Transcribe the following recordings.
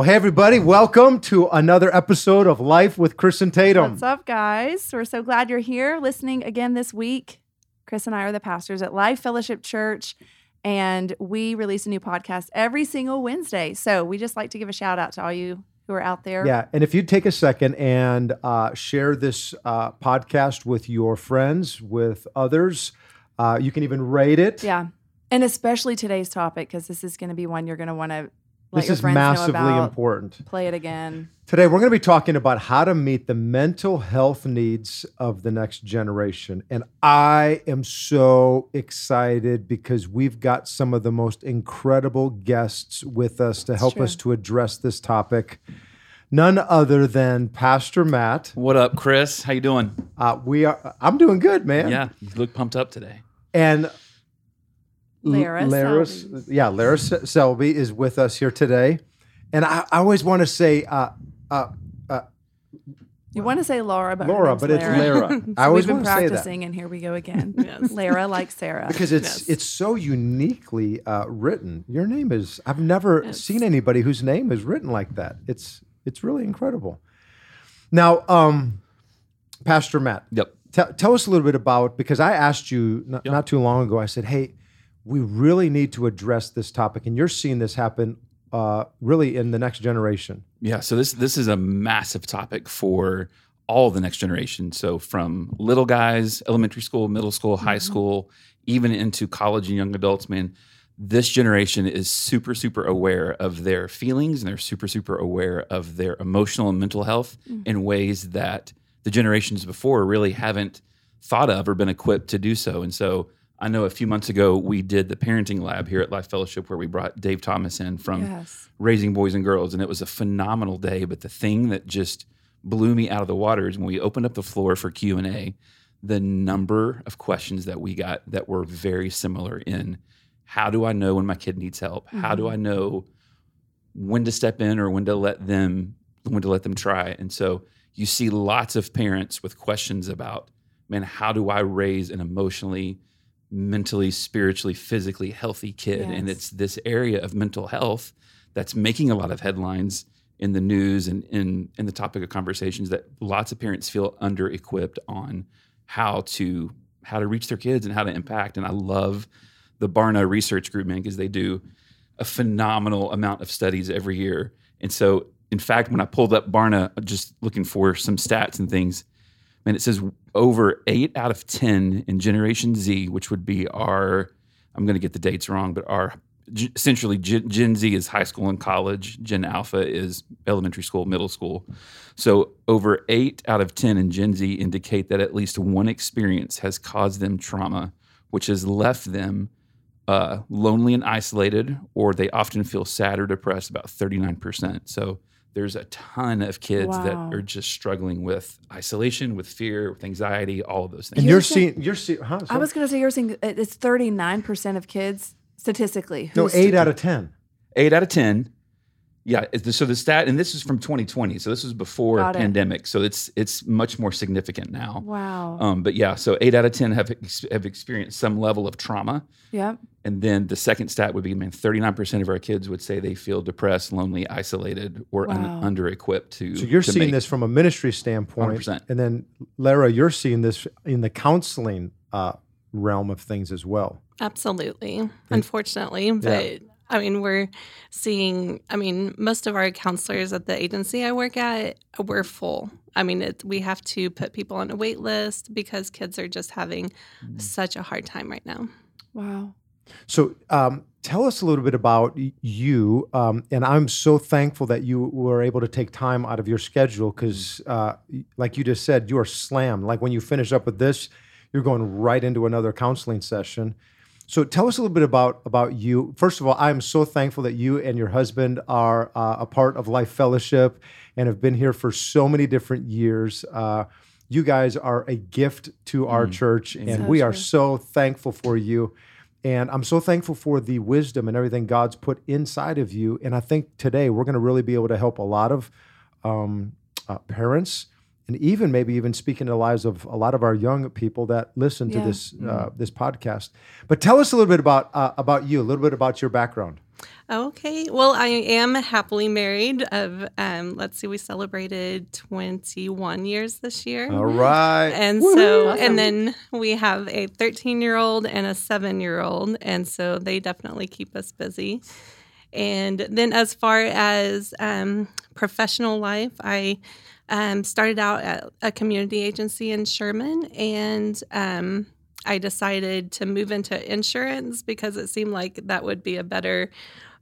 Well, hey, everybody, welcome to another episode of Life with Chris and Tatum. What's up, guys? We're so glad you're here listening again this week. Chris and I are the pastors at Life Fellowship Church, and we release a new podcast every single Wednesday. So we just like to give a shout out to all you who are out there. Yeah, and if you'd take a second and uh, share this uh, podcast with your friends, with others, uh, you can even rate it. Yeah. And especially today's topic, because this is going to be one you're going to want to let this your is friends know massively about. important. Play it again. Today, we're going to be talking about how to meet the mental health needs of the next generation. And I am so excited because we've got some of the most incredible guests with us to help true. us to address this topic. None other than Pastor Matt. What up, Chris? How you doing? Uh, we are. I'm doing good, man. Yeah, you look pumped up today. And L- Lara Lara- Selby. yeah, Lara Selby is with us here today. And I, I always want to say, uh, uh, uh, You want to say Laura, but Laura, name's but it's Lara. Lara. So I always we've been want say that practicing, and here we go again. Lara like Sarah. because it's it's so uniquely uh, written. Your name is I've never seen anybody whose name is written like that. It's it's really incredible. Now, um, Pastor Matt, Yep. tell tell us a little bit about because I asked you not, not too long ago. I said, "Hey, we really need to address this topic," and you're seeing this happen uh, really in the next generation. Yeah. So this this is a massive topic for all the next generation. So from little guys, elementary school, middle school, high school, even into college and young adults. Man, this generation is super super aware of their feelings and they're super super aware of their emotional and mental health in ways that the generations before really haven't thought of or been equipped to do so. And so I know a few months ago we did the parenting lab here at Life Fellowship where we brought Dave Thomas in from Yes. raising boys and girls and it was a phenomenal day but the thing that just blew me out of the water is when we opened up the floor for q&a the number of questions that we got that were very similar in how do i know when my kid needs help? How do mm-hmm. i know when to step in or when to let them when to let them try? And so you see lots of parents with questions about man how do i raise an emotionally mentally spiritually physically healthy kid and it's this area of mental health that's making a lot of headlines in the news and in in the topic of conversations that lots of parents feel under equipped on how to how to reach their kids and how to impact. And i love the barna research group man because they do a phenomenal amount of studies every year. And so in fact when i pulled up barna just looking for some stats and things man it says over 8 out of 10 in generation z which would be our i'm going to get the dates wrong but our essentially Gen, Gen Z is high school and college. Gen Alpha is elementary school, middle school. So over eight out of 10 in Gen Z indicate that at least one experience has caused them trauma, which has left them uh, lonely and isolated, or they often feel sad or depressed, about 39%. So there's a ton of kids Wow. that are just struggling with isolation, with fear, with anxiety, all of those things. And You're you're saying- seeing you're seeing. Huh, I was going to say you're seeing uh, it's 39% of kids statistically. no who's- eight out of ten. eight out of 10 yeah so the stat and this is from 2020 so this was before Got it. pandemic so it's it's much more significant now Wow. um, but yeah so eight out of 10 have, ex- have experienced some level of trauma yep. and then the second stat would be man 39% of our kids would say they feel depressed lonely isolated or un- under equipped to So you're to seeing make- this from a ministry standpoint, 100%. and then Lara, you're seeing this in the counseling uh, realm of things as well. Absolutely. Unfortunately, but I mean, we're seeing, I mean, most of our counselors at the agency I work at, we're full. I mean, it, we have to put people on a wait list because kids are just having such a hard time right now. Wow. So um, tell us a little bit about you, um, and I'm so thankful that you were able to take time out of your schedule because, uh, like you just said, you are slammed. Like when you finish up with this, you're going right into another counseling session. So tell us a little bit about about you. First of all, I'm so thankful that you and your husband are uh, a part of Life Fellowship and have been here for so many different years. Uh, you guys are a gift to our church, and So we are true. so thankful for you. And I'm so thankful for the wisdom and everything God's put inside of you. And I think today we're going to really be able to help a lot of um, uh, parents, and even maybe even speaking to the lives of a lot of our young people that listen to Yeah. this uh, this podcast. But tell us a little bit about uh, about you, a little bit about your background. Okay. Well, I am happily married. Of um, let's see, we celebrated 21 years this year. All right. And so, Awesome. and then we have a 13 year old and a seven year old. And so they definitely keep us busy. And then, as far as um, professional life, I um, started out at a community agency in Sherman and um, I decided to move into insurance because it seemed like that would be a better.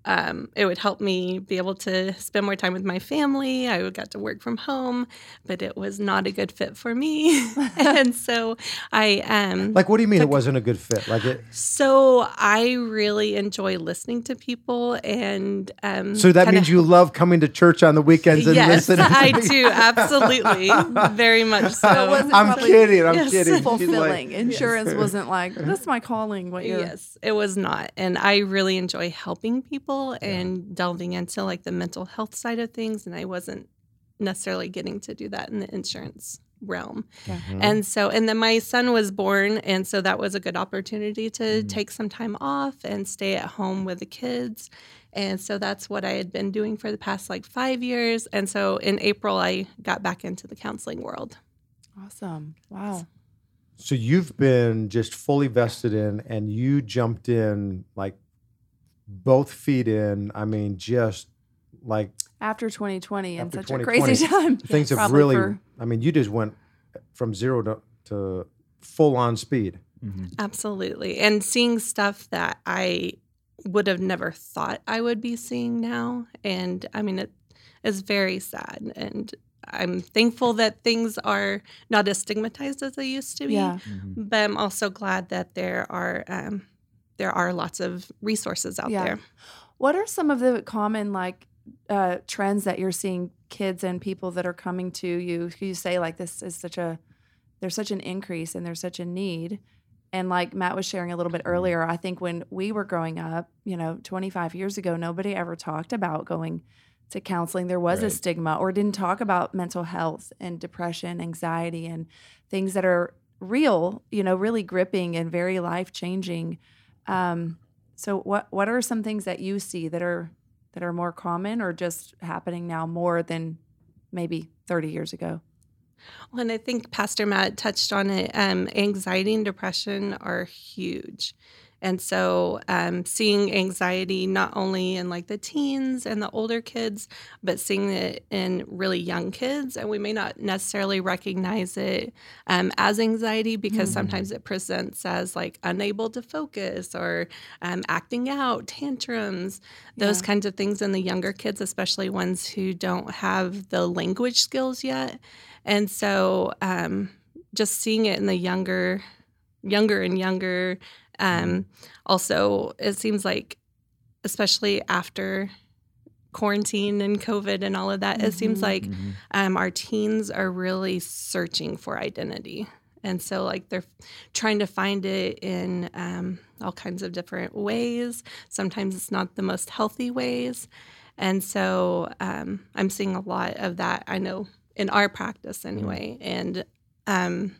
Um, it would help me be able to spend more time with my family. I would got to work from home, but it was not a good fit for me. and so I um like, what do you mean it wasn't a good fit? Like it. so I really enjoy listening to people and um So that kinda- means you love coming to church on the weekends and listening. Yes, listening. I do absolutely, very much so. Wasn't I'm probably kidding. I'm Yes. kidding. She's like- fulfilling. Insurance wasn't like that's my calling. What you're Yes, it was not. And I really enjoy helping people and delving into like the mental health side of things. And I wasn't necessarily getting to do that in the insurance realm. Mhm. And so, and then my son was born. And so that was a good opportunity to take some time off and stay at home with the kids. And so that's what I had been doing for the past like five years. And so in April, I got back into the counseling world. awesome. Wow. So you've been just fully vested in, and you jumped in like both feet in. I mean, just like After 2020 and After such a crazy time. things have really. for- I mean, you just went from zero to, to full on speed. Absolutely. And seeing stuff that I would have never thought I would be seeing now. And I mean, it is very sad. And I'm thankful that things are not as stigmatized as they used to be. Yeah. But I'm also glad that there are um, there are lots of resources out Yeah. there. What are some of the common like uh, trends that you're seeing kids and people that are coming to you? You say like this is such a there's such an increase and there's such a need. And like Matt was sharing a little bit earlier, I think when we were growing up, you know, 25 years ago, nobody ever talked about going to counseling. There was a stigma or didn't talk about mental health and depression, anxiety, and things that are real, you know, really gripping and very life changing. Um, so what what are some things that you see that are that are more common or just happening now more than maybe 30 years ago? Well, and I think Pastor Matt touched on it. Um, anxiety and depression are huge. And so, um, seeing anxiety not only in like the teens and the older kids, but seeing it in really young kids, and we may not necessarily recognize it um, as anxiety because Mhm. sometimes it presents as like unable to focus or um, acting out, tantrums, those Yeah. kinds of things in the younger kids, especially ones who don't have the language skills yet. And so, um, just seeing it in the younger, younger and younger. Um, also, it seems like, especially after quarantine and COVID and all of that, it seems Mhm. like Mhm. um, our teens are really searching for identity. And so, like, they're trying to find it in um, all kinds of different ways. Sometimes it's not the most healthy ways. And so, um, I'm seeing a lot of that, I know, in our practice anyway. And um,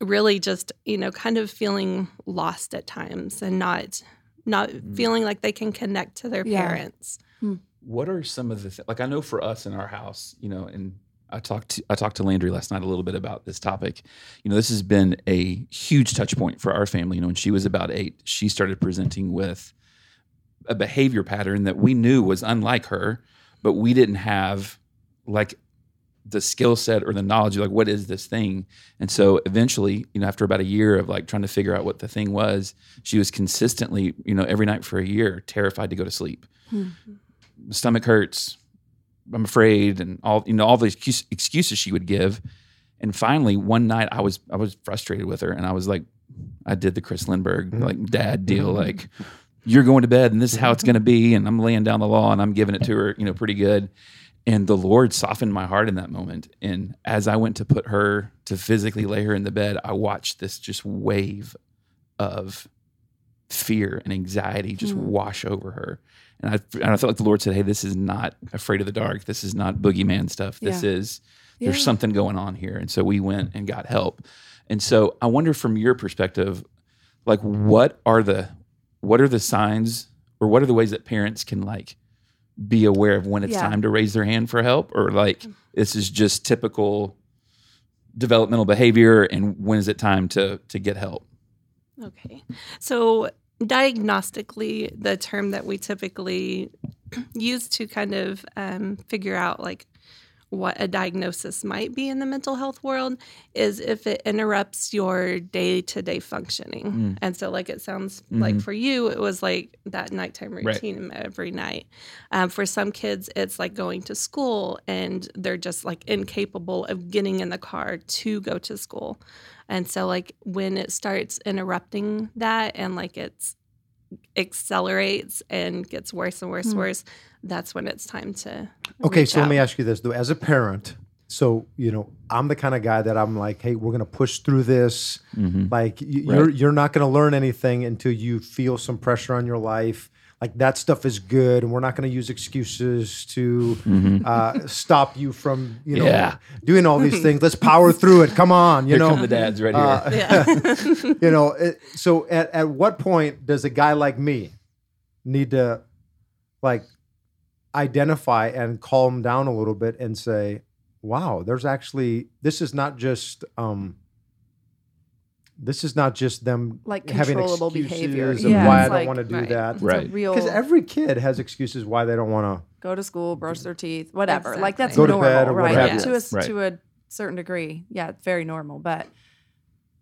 really just, you know, kind of feeling lost at times and not. Not mm. feeling like they can connect to their Yeah. parents. Hmm. What are some of the th- like I know for us in our house, you know, and I talked to I talked to Landry last night a little bit about this topic. You know, this has been a huge touch point for our family. You know, when she was about eight, she started presenting with a behavior pattern that we knew was unlike her, but we didn't have like the skill set or the knowledge of like what is this thing? And so eventually you know after about a year of like trying to figure out what the thing was she was consistently you know every night for a year terrified to go to sleep. Hmm. stomach hurts i'm afraid and all you know all the excuse, excuses she would give. And finally one night i was i was frustrated with her and i was like i did the chris lindbergh mm-hmm. like dad deal mm-hmm. like you're going to bed and this is how it's mm-hmm. going to be and i'm laying down the law and i'm giving it to her you know pretty good and the Lord softened my heart in that moment. And as I went to put her to physically lay her in the bed, I watched this just wave of fear and anxiety just Mm. wash over her. And I and I felt like the Lord said, "Hey, this is not afraid of the dark. This is not boogeyman stuff. This Yeah. is there's Yeah. something going on here." And so we went and got help. And so I wonder from your perspective, like what are the what are the signs or what are the ways that parents can like be aware of when it's Yeah. time to raise their hand for help or like this is just typical developmental behavior and when is it time to to get help? Okay. So, diagnostically, the term that we typically use to kind of um, figure out like what a diagnosis might be in the mental health world is if it interrupts your day to day functioning. Mm. And so, like, it sounds like Mhm. for you, it was like that nighttime Right. routine every night. Um, for some kids, it's like going to school and they're just like incapable of getting in the car to go to school. And so, like, when it starts interrupting that and like it's accelerates and gets worse and worse and Hmm. worse, that's when it's time to. Okay, reach so let me ask you this though. As a parent, so you know, I'm the kind of guy that I'm like, hey, we're gonna push through this. Mm-hmm. Like y- you're you're not gonna learn anything until you feel some pressure on your life. Like that stuff is good, and we're not gonna use excuses to uh, stop you from you know Mm-hmm. Yeah. doing all these things. Let's power through it. Come on, you Here know. come the dads right here. Uh, Yeah. you know, it, so at, at what point does a guy like me need to like identify and calm down a little bit and say, wow, there's actually, this is not just, um, this is not just them Like having controllable excuses behavior. of Yeah, why I it's don't want to do right. that. Right. real Because every kid has excuses why they don't want to. go to school, brush their teeth, whatever. Like that's Exactly. Go to normal, bed or right? whatever. To a Right. to a certain degree, yeah, it's very normal. But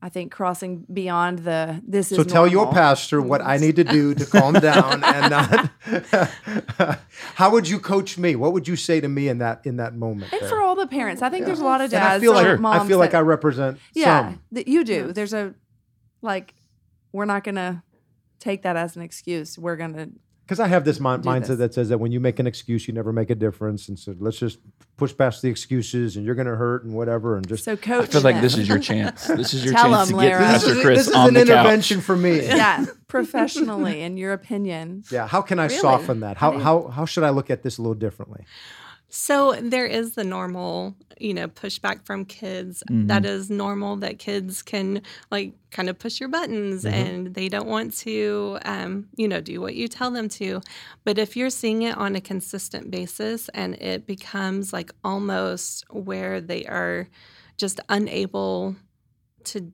I think crossing beyond the this is So tell your pastor what I need to do to calm down and not. How would you coach me? What would you say to me in that in that moment? And there? for all the parents, I think there's a lot of and dads. I feel like I feel like that- I represent yeah, that you do. There's a like, we're not gonna take that as an excuse. We're gonna Because I have this mi- mindset this. that says that when you make an excuse, you never make a difference, and so let's just push past the excuses, and you're going to hurt and whatever, and just so coach. I feel like them. this is your chance. This is your Tell chance them, to get Lara. Pastor this is, Chris this is on an the couch. intervention for me. Yeah. yeah, professionally, in your opinion. Yeah, how can I Really? soften that? How How do how how should I look at this a little differently? So there is the normal, you know, pushback from kids. Mm-hmm. That is normal that kids can like kind of push your buttons Mm-hmm. and they don't want to, um, you know, do what you tell them to. But if you're seeing it on a consistent basis and it becomes like almost where they are just unable to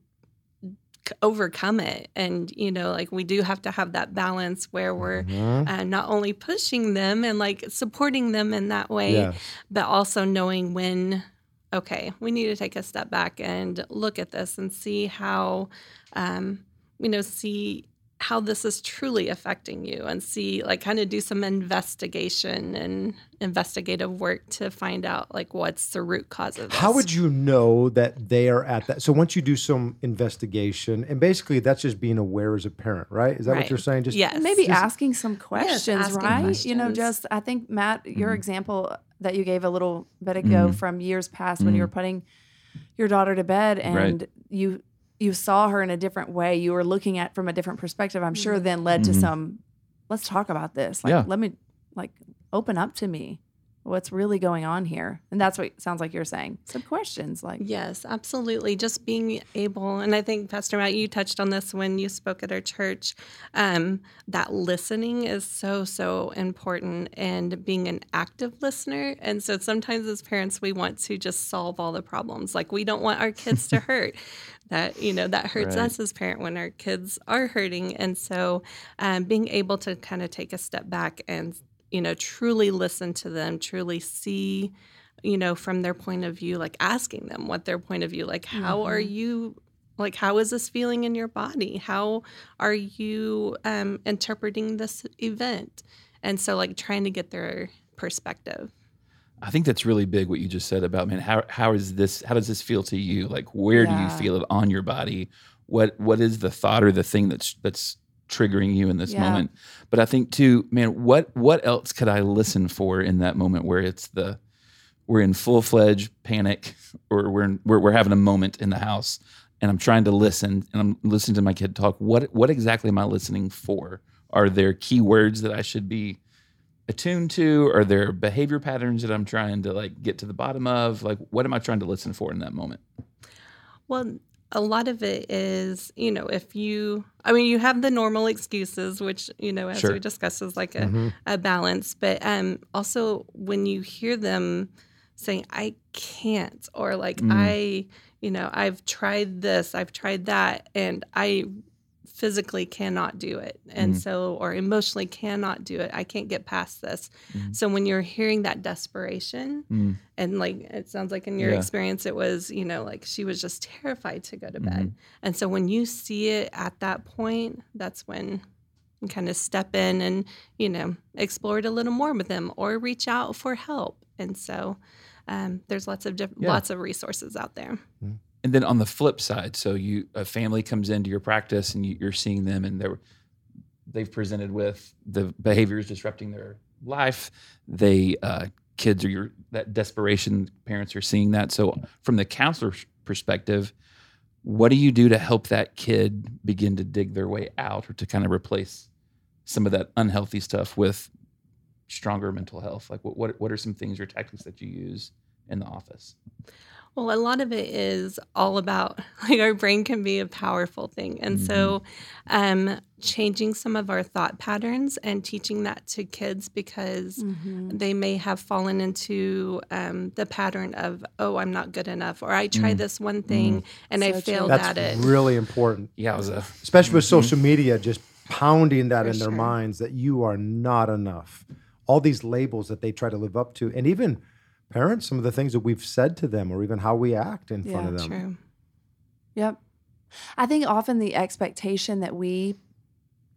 overcome it and you know like we do have to have that balance where we're Mhm. uh, not only pushing them and like supporting them in that way, Yes. but also knowing when, okay, we need to take a step back and look at this and see how, um, you know, see how this is truly affecting you and see, like, kind of do some investigation and investigative work to find out, like, what's the root cause of this. How would you know that they are at that? So once you do some investigation, and basically that's just being aware as a parent, right? Is that what you're saying? Just Yes. Maybe Just- asking some questions, asking right? You know, just I think Matt, your Mm-hmm. example that you gave a little bit ago Mhm. from years past when you were putting your daughter to bed and Right. you you saw her in a different way, you were looking at from a different perspective. I'm sure Mhm. then led to Mhm. some. Let's talk about this. Like, Yeah. let me like open up to me. What's really going on here? And that's what sounds like you're saying. Some questions, like Yes, absolutely. Just being able, and I think Pastor Matt, you touched on this when you spoke at our church. Um, that listening is so so important, and being an active listener. And so sometimes as parents, we want to just solve all the problems. Like we don't want our kids to hurt. That you know that hurts Right. us as parent when our kids are hurting. And so um, being able to kind of take a step back and you know truly listen to them, truly see you know, from their point of view, like asking them what their point of view, like, how are you, like, how is this feeling in your body? How are you um, interpreting this event? And so, like, trying to get their perspective. I think that's really big what you just said about man how how is this how does this feel to you like where do you feel it on your body what what is the thought or the thing that's that's triggering you in this Yeah. moment but I think too man what what else could I listen for in that moment where it's the we're in full fledged panic, or we're, in, we're we're having a moment in the house, and I'm trying to listen, and I'm listening to my kid talk. What what exactly am I listening for? Are there key words that I should be attuned to? Are there behavior patterns that I'm trying to like get to the bottom of? Like, what am I trying to listen for in that moment? Well, a lot of it is, you know, if you, I mean, you have the normal excuses, which, you know, as Sure. we discussed, is like a, Mm-hmm. a balance. But um, also when you hear them saying, I can't, or like, Mm. I, you know, I've tried this, I've tried that, and I physically cannot do it. And Mhm. so, or emotionally cannot do it. I can't get past this. Mhm. So when you're hearing that desperation, Mm. and like it sounds like in your Yeah. experience it was you know like she was just terrified to go to bed and so when you see it at that point that's when you kind of step in and you know explore it a little more with them or reach out for help and so um, there's lots of diff- Yeah. lots of resources out there And then on the flip side, so you a family comes into your practice and you, you're seeing them and they're they've presented with the behaviors disrupting their life. They uh, kids are your that desperation. Parents are seeing that. So from the counselor's perspective, what do you do to help that kid begin to dig their way out or to kind of replace some of that unhealthy stuff with stronger mental health? Like what what, what are some things or tactics that you use in the office? Well, a lot of it is all about like our brain can be a powerful thing. And so um changing some of our thought patterns and teaching that to kids because Mm-hmm. they may have fallen into um, the pattern of, oh, I'm not good enough, or I tried Mm. this one thing and I So true. failed That's at it. really important, Yeah, was a especially with social media just pounding that For in their sure. minds that you are not enough. All these labels that they try to live up to, and even parents, some of the things that we've said to them, or even how we act in front of them. True. Yep. I think often the expectation that we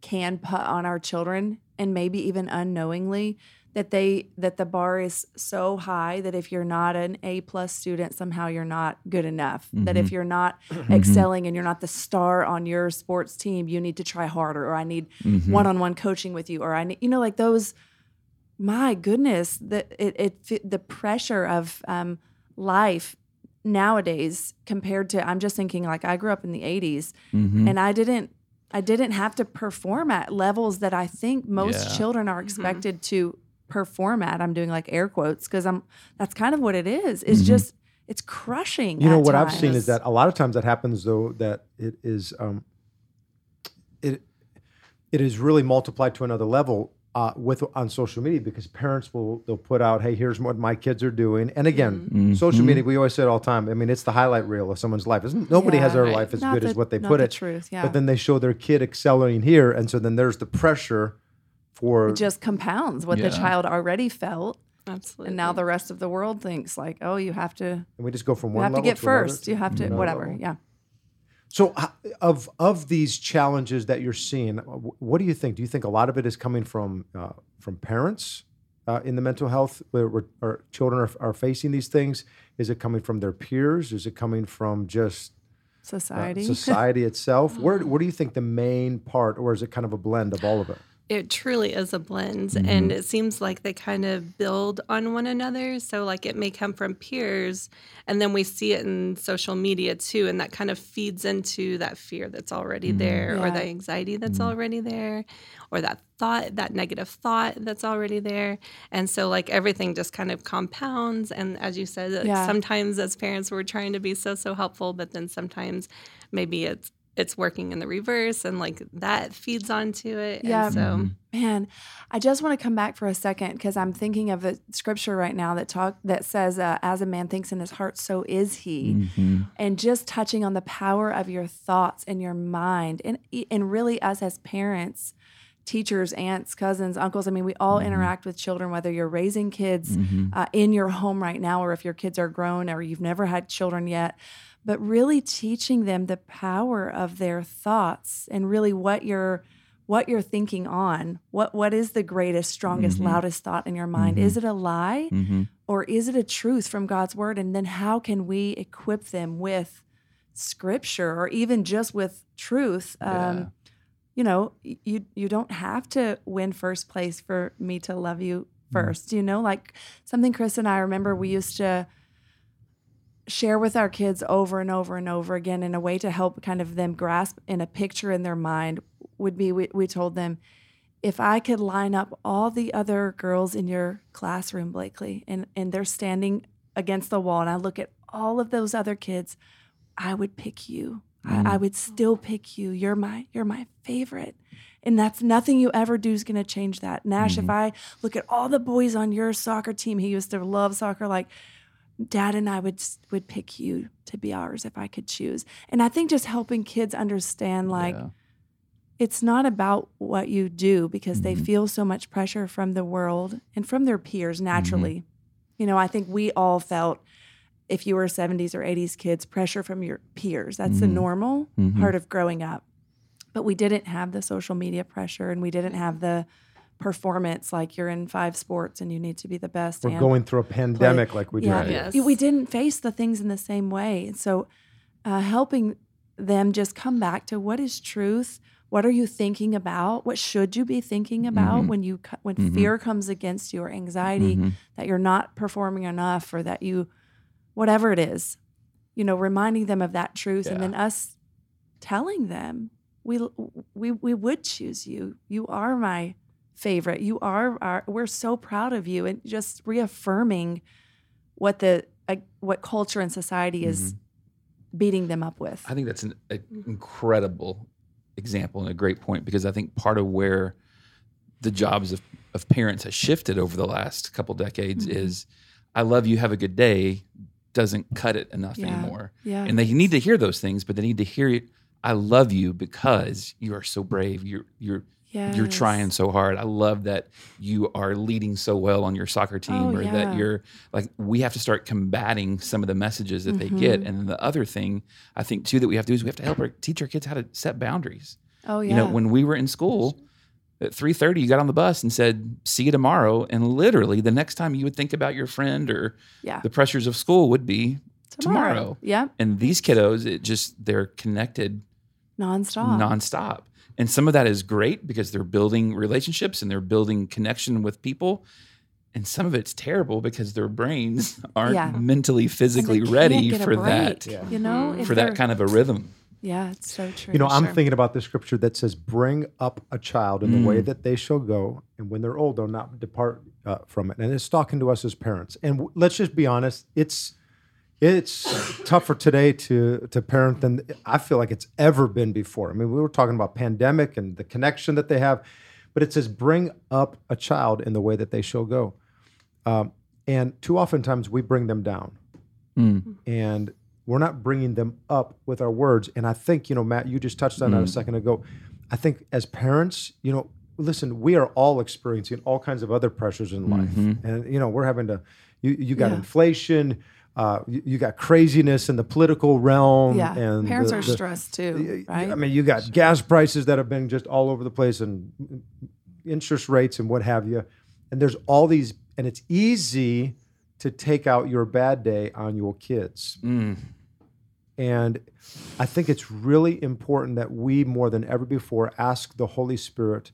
can put on our children and maybe even unknowingly that they that the bar is so high that if you're not an A plus student somehow you're not good enough. That if Mhm. you're not excelling and you're not the star on your sports team, you need to try harder or I need Mhm. one-on-one coaching with you or I need you know like those my goodness the it, it the pressure of um, life nowadays compared to I'm just thinking like I grew up in the 80s Mhm. and I didn't I didn't have to perform at levels that I think most Yeah. children are expected to perform at. I'm doing like air quotes because I'm that's kind of what it is. It's Mhm. just it's crushing. You know at what I've seen is that a lot of times that happens though that it is um, it it is really multiplied to another level uh, with on social media because parents will they'll put out hey here's what my kids are doing and again Mhm. social media we always say it all the time I mean it's the highlight reel of someone's life isn't nobody has their Right. life as Not good as what they not put the it truth. Yeah, but then they show their kid excelling here and so then there's the pressure for it just compounds what Yeah. the child already felt, Absolutely. and now the rest of the world thinks like, oh, you have to and we just go from one. you one have to get another first. to You have to another whatever. level. Yeah. So, of of these challenges that you're seeing, what do you think? Do you think a lot of it is coming from uh, from parents uh, in the mental health where, where our children are, are facing these things? Is it coming from their peers? Is it coming from just uh, Society. society itself? Where where do you think the main part, or is it kind of a blend of all of it? It truly is a blend, and mm-hmm. it seems like they kind of build on one another. So, like, it may come from peers, and then we see it in social media too, and that kind of feeds into that fear that's already mm-hmm. there, or Yeah. the anxiety that's mm-hmm. already there, or that thought, that negative thought that's already there. And so, like, everything just kind of compounds. And as you said, Yeah. sometimes as parents, we're trying to be so, so helpful, but then sometimes maybe it's it's working in the reverse and like that feeds onto it. Yeah. And so Man, I just want to come back for a second because I'm thinking of a scripture right now that talk that says, uh, "As a man thinks in his heart, so is he." Mhm. And just touching on the power of your thoughts and your mind, and and really us as parents, teachers, aunts, cousins, uncles. I mean, we all interact with children, whether you're raising kids Mhm. uh, in your home right now, or if your kids are grown, or you've never had children yet. But really teaching them the power of their thoughts and really what you're what you're thinking on. What what is the greatest, strongest, Mhm. loudest thought in your mind? Mhm. Is it a lie Mhm. or is it a truth from God's word? And then how can we equip them with scripture or even just with truth? Yeah. Um, you know, you you don't have to win first place for me to love you 1st You know, like something Chris and I remember we used to share with our kids over and over and over again in a way to help kind of them grasp in a picture in their mind would be we, we told them if I could line up all the other girls in your classroom, Blakely, and, and they're standing against the wall, and I look at all of those other kids, I would pick you. I, I mm. would still pick you. You're my you're my favorite. And that's nothing you ever do is going to change that. Nash, if mm-hmm. I look at all the boys on your soccer team, he used to love soccer. Like, Dad and I would would pick you to be ours if I could choose. And I think just helping kids understand, like, Yeah. it's not about what you do because they Mm-hmm. feel so much pressure from the world and from their peers naturally. Mm-hmm. You know, I think we all felt if you were 70s or 80s kids, pressure from your peers. That's the Mhm. normal Mhm. part of growing up. But we didn't have the social media pressure and we didn't have the performance like you're in five sports and you need to be the best. We're and going through a pandemic like we do. yeah, Right. Yes. we didn't face the things in the same way. And so, uh, helping them just come back to what is truth. What are you thinking about? What should you be thinking about Mhm. when you co- when Mhm. fear comes against you or anxiety Mhm. that you're not performing enough or that you whatever it is, you know, reminding them of that truth and then us telling them we we we would choose you. You are my favorite. You are our we're so proud of you and just reaffirming what the uh, what culture and society is beating them up with. I think that's an a incredible example and a great point because I think part of where the jobs of, of parents has shifted over the last couple decades Mhm. is I love you, have a good day doesn't cut it enough Yeah. anymore. yeah. And they need to hear those things, but they need to hear it. I love you because you are so brave. You're you're you're trying so hard. I love that you are leading so well on your soccer team, Oh, or yeah. that you're like. We have to start combating some of the messages that they get, Mhm. and then the other thing I think too that we have to do is we have to help our teach our kids how to set boundaries. Oh yeah. You know, when we were in school. At three thirty, you got on the bus and said, "See you tomorrow." And literally, the next time you would think about your friend or yeah. the pressures of school would be tomorrow. Yeah. and these kiddos it just they're connected Nonstop. nonstop and some of that is great because they're building relationships and they're building connection with people and some of it's terrible because their brains aren't Yeah. mentally physically ready for break, that Yeah. You know, Mhm. for that kind of a rhythm Yeah, it's so true. You know, I'm Sure. thinking about the scripture that says, "Bring up a child in the way Mm. that they shall go, and when they're old, they'll not depart uh, from it." And it's talking to us as parents. And w- let's just be honest; it's it's tougher today to to parent than I feel like it's ever been before. I mean, we were talking about pandemic and the connection that they have, but it says, "Bring up a child in the way that they shall go," um, and too oftentimes we bring them down Mm. and we're not bringing them up with our words. And I think, you know, Matt, you just touched on that a Mm. second ago. I think as parents, you know, listen, we are all experiencing all kinds of other pressures in life, Mhm. and you know, we're having to. You you got Yeah. inflation. Uh, you, you got craziness in the political realm. yeah, and parents the- are the- stressed too, right? I mean, you got gas prices that have been just all over the place, and interest rates and what have you. And there's all these, and it's easy to take out your bad day on your kids. Mm. And I think it's really important that we, more than ever before, ask the Holy Spirit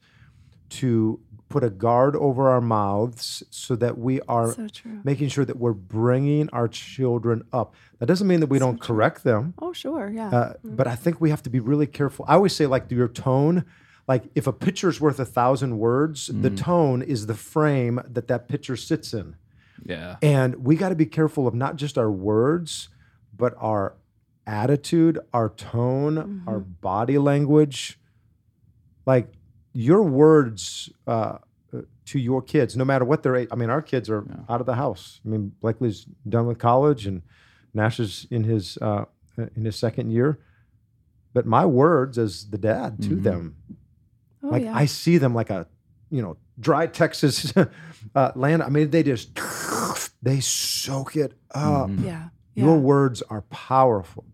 to put a guard over our mouths so that we are so making sure that we're bringing our children up. That doesn't mean that we So don't true. correct them, Oh, sure, yeah. uh, but I think we have to be really careful. I always say, like, your tone. Like, if a picture's worth a thousand words, the Mm. tone is the frame that that picture sits in. yeah And we got to be careful of not just our words, but our attitude, our tone, our body language. Like your words uh, uh, to your kids, no matter what their age. I mean, our kids are Yeah. out of the house. I mean, Blakely's done with college, and Nash is in his uh, in his second year. But my words as the dad to Mhm. them, oh, like yeah. I see them like a, you know, dry Texas uh, land. I mean, they just they soak it up. Mhm. yeah. Your words are powerful.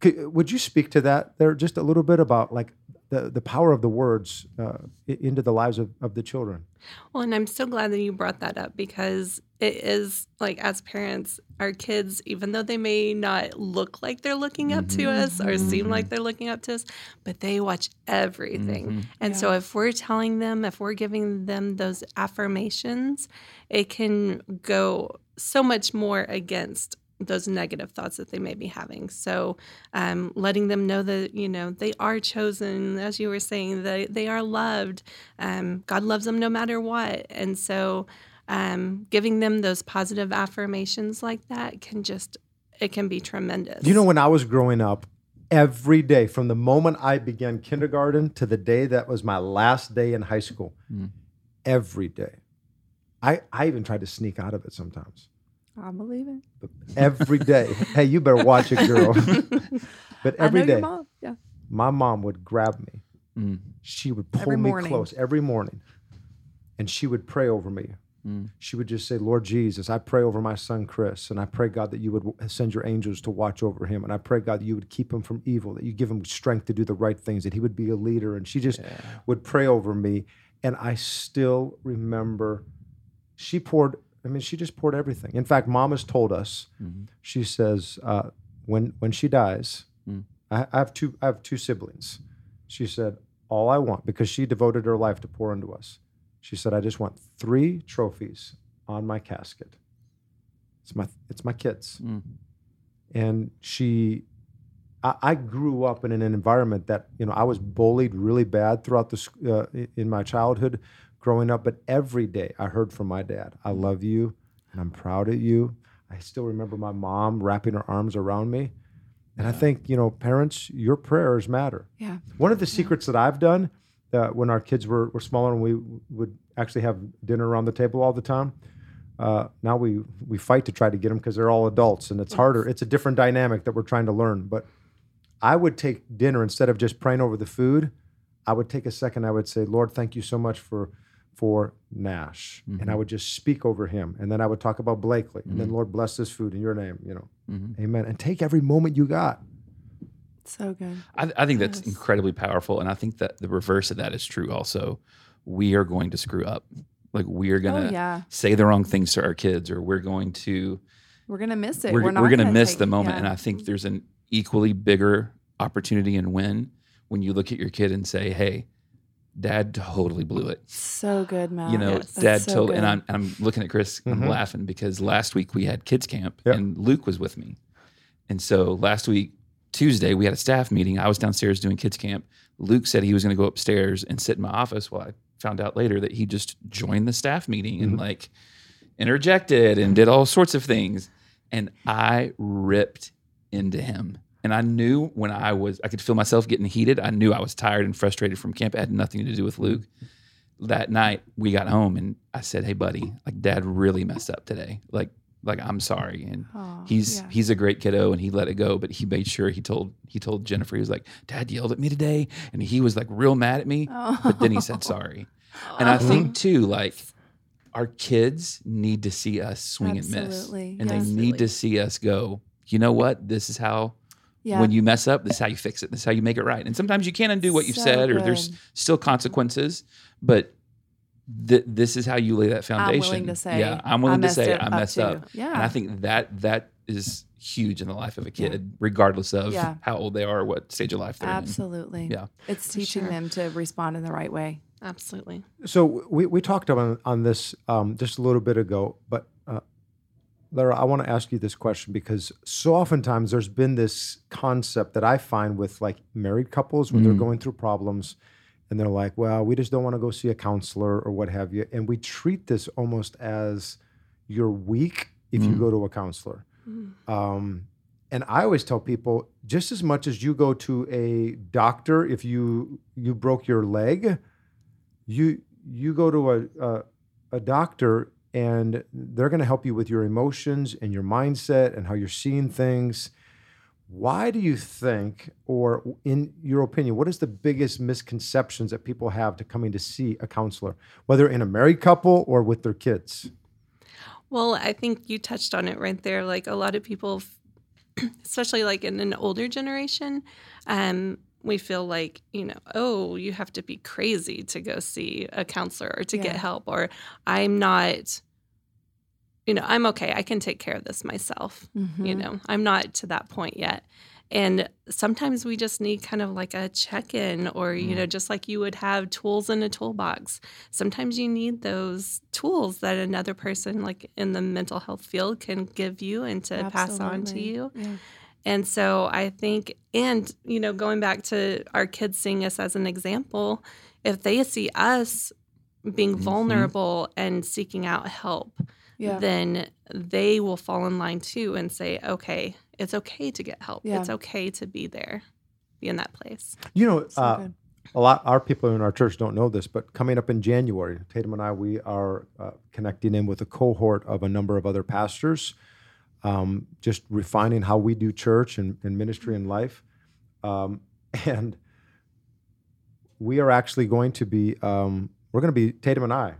Could, would you speak to that there just a little bit about like the, the power of the words uh, into the lives of, of the children? Well, and I'm so glad that you brought that up because it is like as parents, our kids, even though they may not look like they're looking up to mm-hmm. us or seem like mm-hmm. they're looking up to us, but they watch everything. Mm-hmm. And so if we're telling them, if we're giving them those affirmations, it can go so much more against those negative thoughts that they may be having. So, um, letting them know that you know they are chosen, as you were saying, they they are loved. Um, God loves them no matter what, and so um, giving them those positive affirmations like that can just it can be tremendous. You know, when I was growing up, every day from the moment I began kindergarten to the day that was my last day in high school, every day. I, I even tried to sneak out of it sometimes. I believe it. But every day, hey, you better watch it, girl. but every I know day, your mom. Yeah. my mom would grab me. Mm. She would pull Every me morning. close every morning, and she would pray over me. Mm. She would just say, Lord Jesus, I pray over my son Chris, and I pray, God, that you would send your angels to watch over him. And I pray, God, that you would keep him from evil, that you give him strength to do the right things, that he would be a leader. And she just would pray over me. And I still remember she poured, I mean, she just poured everything. In fact, mom has told us, Mm-hmm. she says, uh, when, when she dies, Mm. I, I have two, I have two siblings. She said, all I want, because she devoted her life to pour into us. She said, I just want three trophies on my casket. It's my, it's my kids. Mm. And she, I, I grew up in an environment that, you know, I was bullied really bad throughout the, uh, in my childhood growing up. But every day I heard from my dad, I love you and I'm proud of you. I still remember my mom wrapping her arms around me. And I think, you know, parents, your prayers matter. Yeah. One of the secrets that I've done uh, when our kids were, were smaller and we would actually have dinner around the table all the time. Uh, now we we fight to try to get them because they're all adults and it's harder. It's a different dynamic that we're trying to learn. But I would take dinner instead of just praying over the food. I would take a second. I would say, Lord, thank you so much for for Nash, and I mm-hmm. would just speak over him, and then I would talk about Blakely, and then mm-hmm. Lord bless this food in your name, you know, mm-hmm. Amen. And take every moment you got. So good. I, I think that's Yes. incredibly powerful, and I think that the reverse of that is true. Also, we are going to screw up. Like we are gonna Oh, yeah. say the wrong things to our kids, or we're going to We're gonna miss it. we're, We're, we're, going to gonna miss take- the moment. yeah. And I think there's an equally bigger opportunity and win when you look at your kid and say, "Hey, Dad totally blew it." so good, Matt. you know, That's Dad so told, and. I'm, and I'm looking at Chris, and I'm mm-hmm. laughing because last week we had kids camp, Yep. and Luke was with me, and so last week Tuesday we had a staff meeting. I was downstairs doing kids camp. Luke said he was going to go upstairs and sit in my office. Well, I found out later that he just joined the staff meeting and mm-hmm. like interjected and did all sorts of things, and I ripped into him. And I knew when I was, I could feel myself getting heated. I knew I was tired and frustrated from camp. It had nothing to do with Luke that night we got home and I said, "Hey, buddy, like Dad really messed up today. Like, like I'm sorry." And he's yeah. he's a great kiddo and he let it go, but he made sure he told he told Jennifer he was like, "Dad yelled at me today," and he was like real mad at me, but then he said oh. sorry. And I think too, like our kids need to see us swing and miss, and yes. they need to see us go. You know what? This is how yeah. when you mess up, this is how you fix it. This is how you make it right. And sometimes you can't undo what you've So said, or there's still consequences, but th- this is how you lay that foundation. I'm willing to say, yeah, I'm willing to say I messed too." up. Yeah. and I think that that is huge in the life of a kid, regardless of Yeah. how old they are, or what stage of life they're Absolutely. Yeah. It's teaching sure. them to respond in the right way. Absolutely. So we, we talked on on this um, just a little bit ago, but Lara, I want to ask you this question because so oftentimes there's been this concept that I find with like married couples when they're mm. going through problems, and they're like, "Well, we just don't want to go see a counselor or what have you," and we treat this almost as you're weak if you mm. go to a counselor. Mm. Um, and I always tell people, just as much as you go to a doctor if you you broke your leg, you you go to a a, a doctor and they're going to help you with your emotions and your mindset and how you're seeing things. Why do you think, or in your opinion, what is the biggest misconceptions that people have to coming to see a counselor, whether in a married couple or with their kids? Well, I think you touched on it right there. Like a lot of people, especially like in an older generation, um, we feel like, you know, oh, you have to be crazy to go see a counselor or to get help, or I'm not, you know, I'm okay. I can take care of this myself. You Mhm. know, I'm not to that point yet. And sometimes we just need kind of like a check in, or, you know, just like you would have tools in a toolbox. Sometimes you need those tools that another person, like in the mental health field, can give you and to pass on to you. Yeah. And so I think, and, you know, going back to our kids seeing us as an example, if they see us being Mhm. vulnerable and seeking out help, Yeah. then they will fall in line too and say, okay, it's okay to get help. Yeah. It's okay to be there, be in that place. You know, So uh, a lot our people in our church don't know this, but coming up in January, Tatum and I we are uh, connecting in with a cohort of a number of other pastors, um, just refining how we do church and, and ministry and life, um, and we are actually going to be um, we're going to be Tatum and I.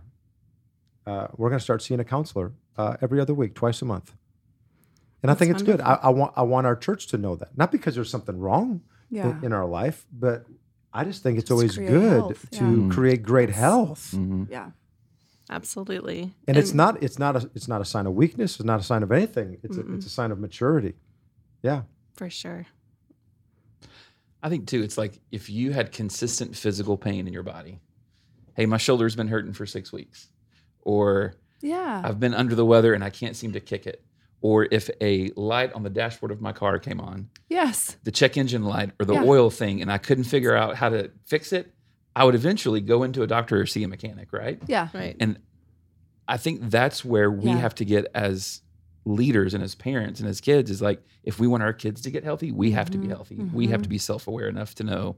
Uh, we're going to start seeing a counselor uh, every other week, twice a month, and I think it's good. I. I want I want our church to know that, not because there's something wrong Yeah. in, in our life, but I just think it's Just always good health, to yeah. Mm. create great health. Mhm. yeah. Absolutely. And it's not it's not a it's not a sign of weakness. It's not a sign of anything. It's a, it's a sign of maturity. Yeah. for sure. I think too, it's like if you had consistent physical pain in your body, hey, my shoulder's been hurting for six weeks, or Yeah. I've been under the weather and I can't seem to kick it, or if a light on the dashboard of my car came on, yes. the check engine light or the Yeah. oil thing, and I couldn't figure out how to fix it, I would eventually go into a doctor or see a mechanic, right? Yeah. Right. And I think that's where we Yeah. have to get as leaders and as parents and as kids is like if we want our kids to get healthy, we have to be Mhm. healthy. We have Mhm. to be self-aware enough to know,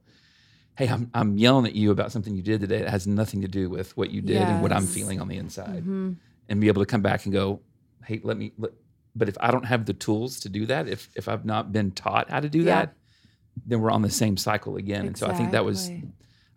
hey, I'm I'm yelling at you about something you did today that has nothing to do with what you did and what I'm feeling on the inside. Mhm. And be able to come back and go, hey, let me let, but if I don't have the tools to do that, if if I've not been taught how to do Yeah. that, then we're on the same cycle again. And so I think that was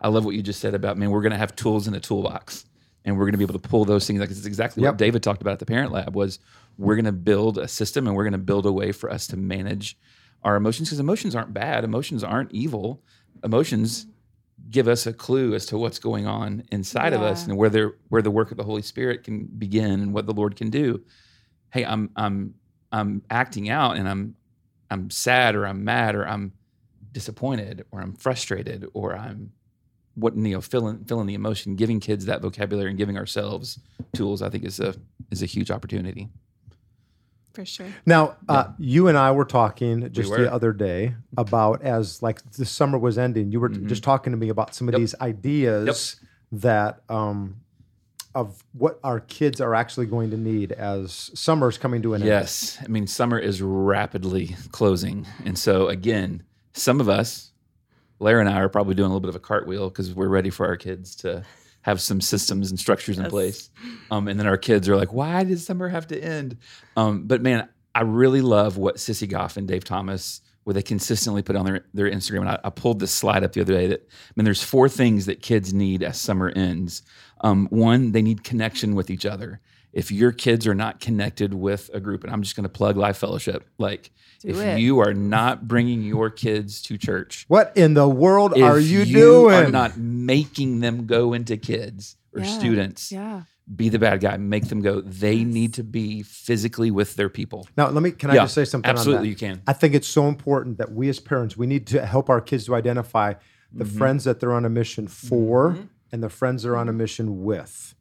I love what you just said about man, we're going to have tools in a toolbox, and we're going to be able to pull those things. Like it's exactly Yep. what David talked about at the Parent Lab was we're going to build a system and we're going to build a way for us to manage our emotions because emotions aren't bad, emotions aren't evil, emotions give us a clue as to what's going on inside of us and where there where the work of the Holy Spirit can begin and what the Lord can do. Hey, I'm I'm I'm acting out and I'm I'm sad or I'm mad or I'm disappointed or I'm frustrated or I'm what you know filling filling the emotion giving kids that vocabulary and giving ourselves tools i think is a is a huge opportunity For sure. Now, uh, you and I were talking just were. the other day about as like the summer was ending. You were Mhm. just talking to me about some of Yep. these ideas that um, of what our kids are actually going to need as summer's coming to an end. yes i mean summer is rapidly closing and so again some of us lara and i are probably doing a little bit of a cartwheel because we're ready for our kids to have some systems and structures in Yes. place. Um, and then our kids are like why did summer have to end? Um, but man i really love what sissy goff and dave thomas where they consistently put on their, their instagram. And I, I pulled this slide up the other day that i mean there's four things that kids need as summer ends. Um, one they need connection with each other if your kids are not connected with a group and i'm just going to plug life fellowship like Do if it. you are not bringing your kids to church What in the world if are you, you doing? are not making them go into kids or Yeah. students Yeah. be the bad guy make them go they Yes. need to be physically with their people now, let me. Can I Yeah, just say something? on that? absolutely you can I think it's so important that we as parents we need to help our kids to identify the Mhm. friends that they're on a mission for Mhm. and the friends they're on a mission with.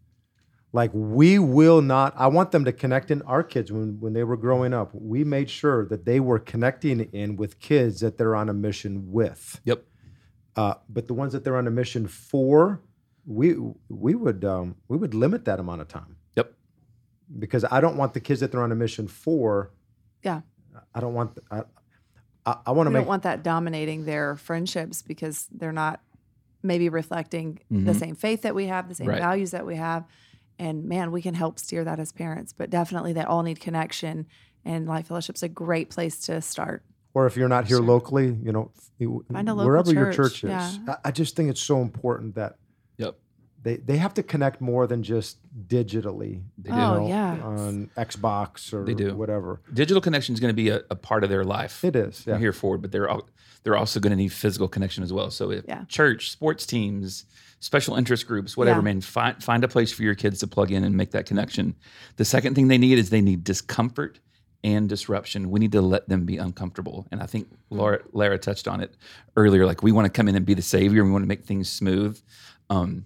Like we will not I want them to connect in our kids when when they were growing up. We made sure that they were connecting in with kids that they're on a mission with. yep Uh, but the ones that they're on a mission for, we we would um, we would limit that amount of time yep because I don't want the kids that they're on a mission for. Yeah. I don't want. I I, I want to We make don't want that dominating their friendships because they're not maybe reflecting the Mhm. same faith that we have, the same Right. values that we have. And man, we can help steer that as parents, but definitely they all need connection. And Life Fellowship's a great place to start. Or if you're not here Sure. locally, you know, Find a local wherever your church, church is. yeah. I, just think it's so important that they they have to connect more than just digitally. They you do. Oh, yeah. on Xbox or They do. whatever. Digital connection is going to be a, a part of their life. It is. from here forward, but they're all, they're also going to need physical connection as well. So if Yeah. church, sports teams, special interest groups, whatever, Yeah. man, find find a place for your kids to plug in and make that connection. The second thing they need is they need discomfort and disruption. We need to let them be uncomfortable. And I think Laura, Lara touched on it earlier. Like we want to come in and be the savior. And we want to make things smooth. Um,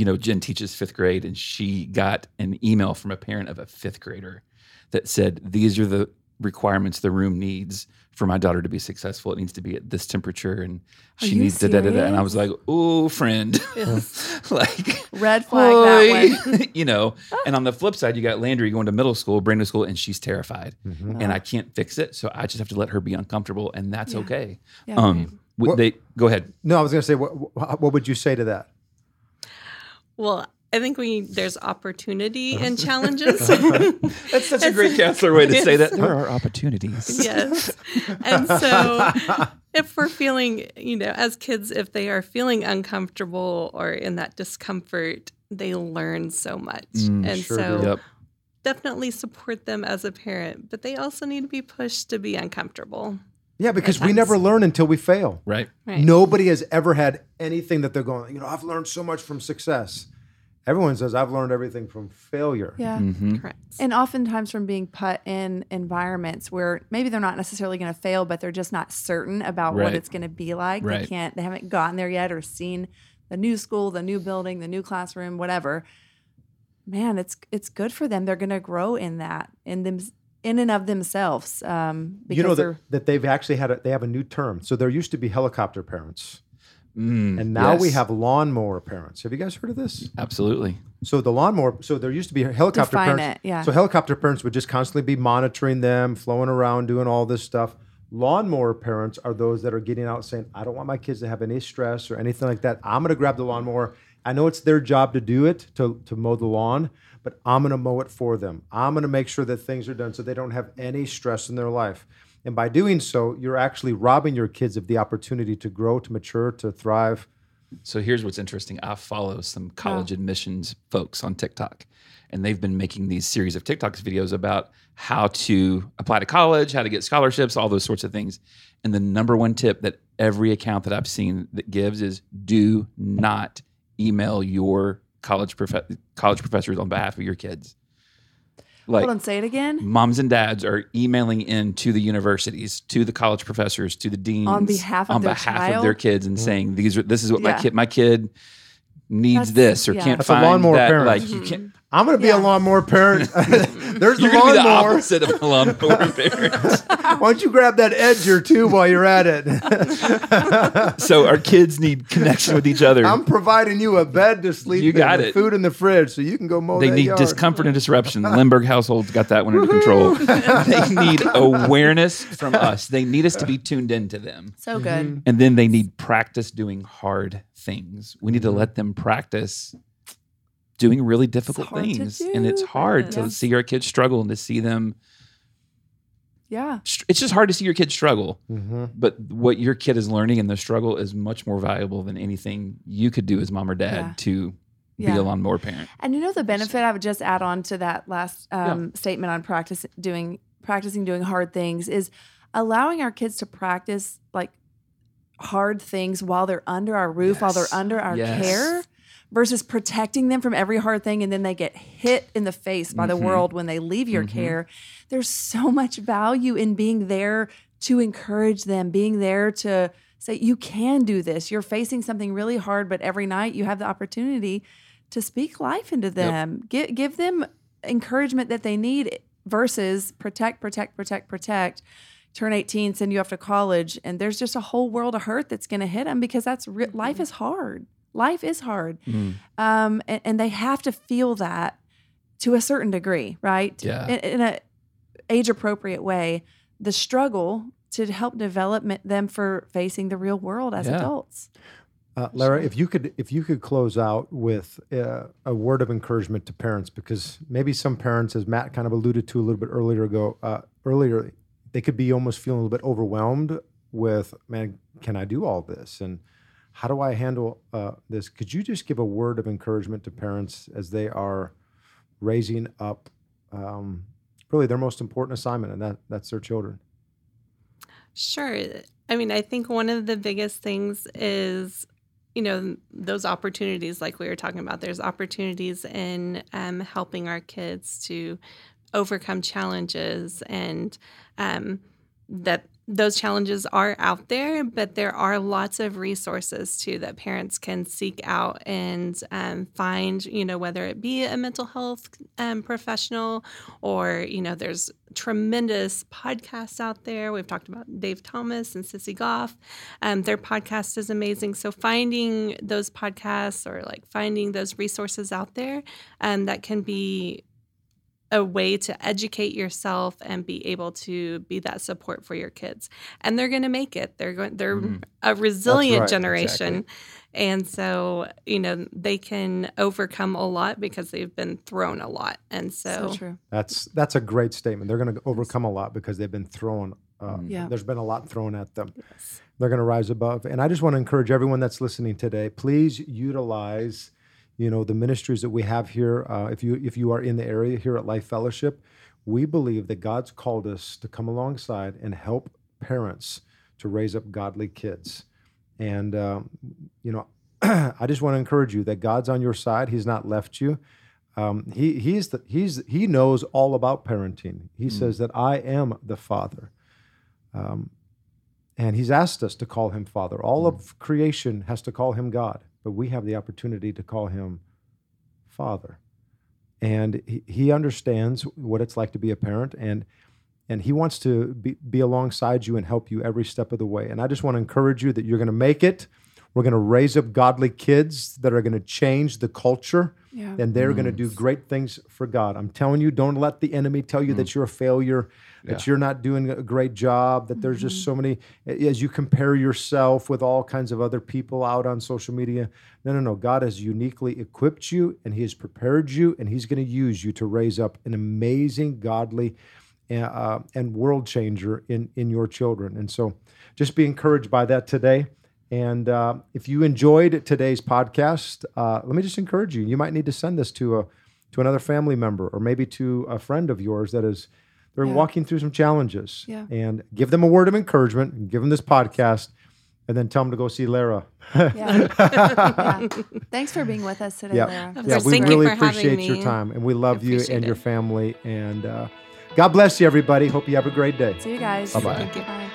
you know, Jen teaches fifth grade, and she got an email from a parent of a fifth grader that said, These are the requirements the room needs for my daughter to be successful. It needs to be at this temperature, and Are she needs to da da da. And I was like, Oh, friend. like, Red flag that Oi. one. you know, and on the flip side, you got Landry going to middle school, brand new school, and she's terrified, Mhm. and I can't fix it. So I just have to let her be uncomfortable, and that's Yeah. okay. Yeah. Um, would What- they go ahead. No, I was going to say, what, what what would you say to that? Well, I think we there's opportunity and challenges. That's such a great counselor way to say that. There are opportunities. yes. And so if we're feeling, you know, as kids, if they are feeling uncomfortable or in that discomfort, they learn so much. Mm, and sure so. Yep. definitely support them as a parent, but they also need to be pushed to be uncomfortable. Yeah, because we never learn until we fail. Right. Right. Nobody has ever had anything that they're going, you know, I've learned so much from success. Everyone says, I've learned everything from failure. Yeah. hmm Correct. And oftentimes from being put in environments where maybe they're not necessarily going to fail, but they're just not certain about what it's going to be like. They can't, they haven't gotten there yet or seen the new school, the new building, the new classroom, whatever. Man, it's it's good for them. They're going to grow in that in them in and of themselves. Um, because You know that, that they've actually had a, they have a new term. So there used to be helicopter parents, Mm, and now we yes. have lawnmower parents. Have you guys heard of this? absolutely. So the lawnmower. So there used to be helicopter Define parents. it, yeah. So helicopter parents would just constantly be monitoring them, flowing around, doing all this stuff. Lawnmower parents are those that are getting out saying, "I don't want my kids to have any stress or anything like that. I'm going to grab the lawnmower. I know it's their job to do it to to mow the lawn, but I'm going to mow it for them. I'm going to make sure that things are done so they don't have any stress in their life." And by doing so, you're actually robbing your kids of the opportunity to grow, to mature, to thrive. So here's what's interesting. I follow some college admissions folks on TikTok, and they've been making these series of TikToks videos about how to apply to college, how to get scholarships, all those sorts of things. And the number one tip that every account that I've seen that gives is do not email your college prof- college professors on behalf of your kids. Like hold on, say it again. moms and dads are emailing in to the universities, to the college professors, to the deans On behalf of on their behalf of their kids and saying mm-hmm. these are this is what my kid my kid needs That's- this or yeah. can't That's a find lawnmower that. parent. Like you can't. Mm-hmm. I'm going to be Yeah. a lawnmower parent. There's the You're gonna be the lawnmower. opposite of a lawnmower parent. Why don't you grab that edger too while you're at it? so our kids need connection with each other. I'm providing you a bed to sleep You got and it. food in the fridge, so you can go mow they that need yard. discomfort and disruption. The Lindbergh household's got that one under control. they need awareness from us. They need us to be tuned into them. So good. And then they need practice doing hard things. We need to Mm-hmm. let them practice doing really difficult hard to things. And it's do, hard to yes. see our kids struggle and to see them. Yeah. It's just hard to see your kids struggle. Mhm. But what your kid is learning in the struggle is much more valuable than anything you could do as mom or dad Yeah. to be Yeah. a lawnmower parent. And you know the benefit I would just add on to that last um, statement on practice doing practicing doing hard things is allowing our kids to practice like hard things while they're under our roof, while they're under our Yes. care, versus protecting them from every hard thing and then they get hit in the face by the Mhm. world when they leave your Mhm. care. There's so much value in being there to encourage them, being there to say you can do this. You're facing something really hard, but every night you have the opportunity to speak life into them. Give give them encouragement that they need versus protect, protect, protect, protect. Turn 18, send you off to college, and there's just a whole world of hurt that's going to hit them because that's re- life is hard. Life is hard, um, and, and they have to feel that to a certain degree, right? Yeah. In, in a age appropriate way, the struggle to help develop them for facing the real world as Yeah. adults. Uh, Lara, if you could, if you could close out with uh, a word of encouragement to parents, because maybe some parents, as Matt kind of alluded to a little bit earlier ago, uh, earlier, they could be almost feeling a little bit overwhelmed with, man, can I do all this? And how do I handle uh, this? Could you just give a word of encouragement to parents as they are raising up um, really their most important assignment, and that that's their children? Sure. I mean, I think one of the biggest things is, you know, those opportunities, like we were talking about. There's opportunities in um, helping our kids to overcome challenges and um, that those challenges are out there, but there are lots of resources too that parents can seek out and um, find, you know, whether it be a mental health um, professional or, you know, there's tremendous podcasts out there. We've talked about Dave Thomas and Sissy Goff. Um, their podcast is amazing. So finding those podcasts or like finding those resources out there um, that can be a way to educate yourself and be able to be that support for your kids and they're going to make it they're going they're mm. a resilient right. generation exactly. and so you know they can overcome a lot because they've been thrown a lot and so, so true that's that's a great statement they're going to overcome a lot because they've been thrown uh, yeah. there's been a lot thrown at them yes. they're going to rise above and i just want to encourage everyone that's listening today please utilize you know the ministries that we have here uh, if you if you are in the area here at life fellowship we believe that god's called us to come alongside and help parents to raise up godly kids. And um, you know i just want to encourage you that god's on your side. He's not left you. Um, he he's the, he's he knows all about parenting. He mm. says that i am the father. Um, and he's asked us to call him father. All mm. of creation has to call him god but we have the opportunity to call him Father. And he, he understands what it's like to be a parent, and and he wants to be, be alongside you and help you every step of the way. And I just want to encourage you that you're going to make it. We're going to raise up godly kids that are going to change the culture yeah. and they're mm. going to do great things for God. I'm telling you, don't let the enemy tell you mm. that you're a failure that yeah. you're not doing a great job, that there's just mm-hmm. so many, as you compare yourself with all kinds of other people out on social media. No, no, no. God has uniquely equipped you and He has prepared you and He's going to use you to raise up an amazing, godly, uh, and world changer in, in your children. And so just be encouraged by that today. And uh, if you enjoyed today's podcast, uh, let me just encourage you. You might need to send this to a to another family member or maybe to a friend of yours that is they're yeah. walking through some challenges. Yeah. And give them a word of encouragement and give them this podcast and then tell them to go see Lara. yeah. yeah. Thanks for being with us today, yeah. Lara. Yeah, we really appreciate your time and we love you and it. your family. And uh, God bless you, everybody. Hope you have a great day. See you guys. Bye-bye. Bye.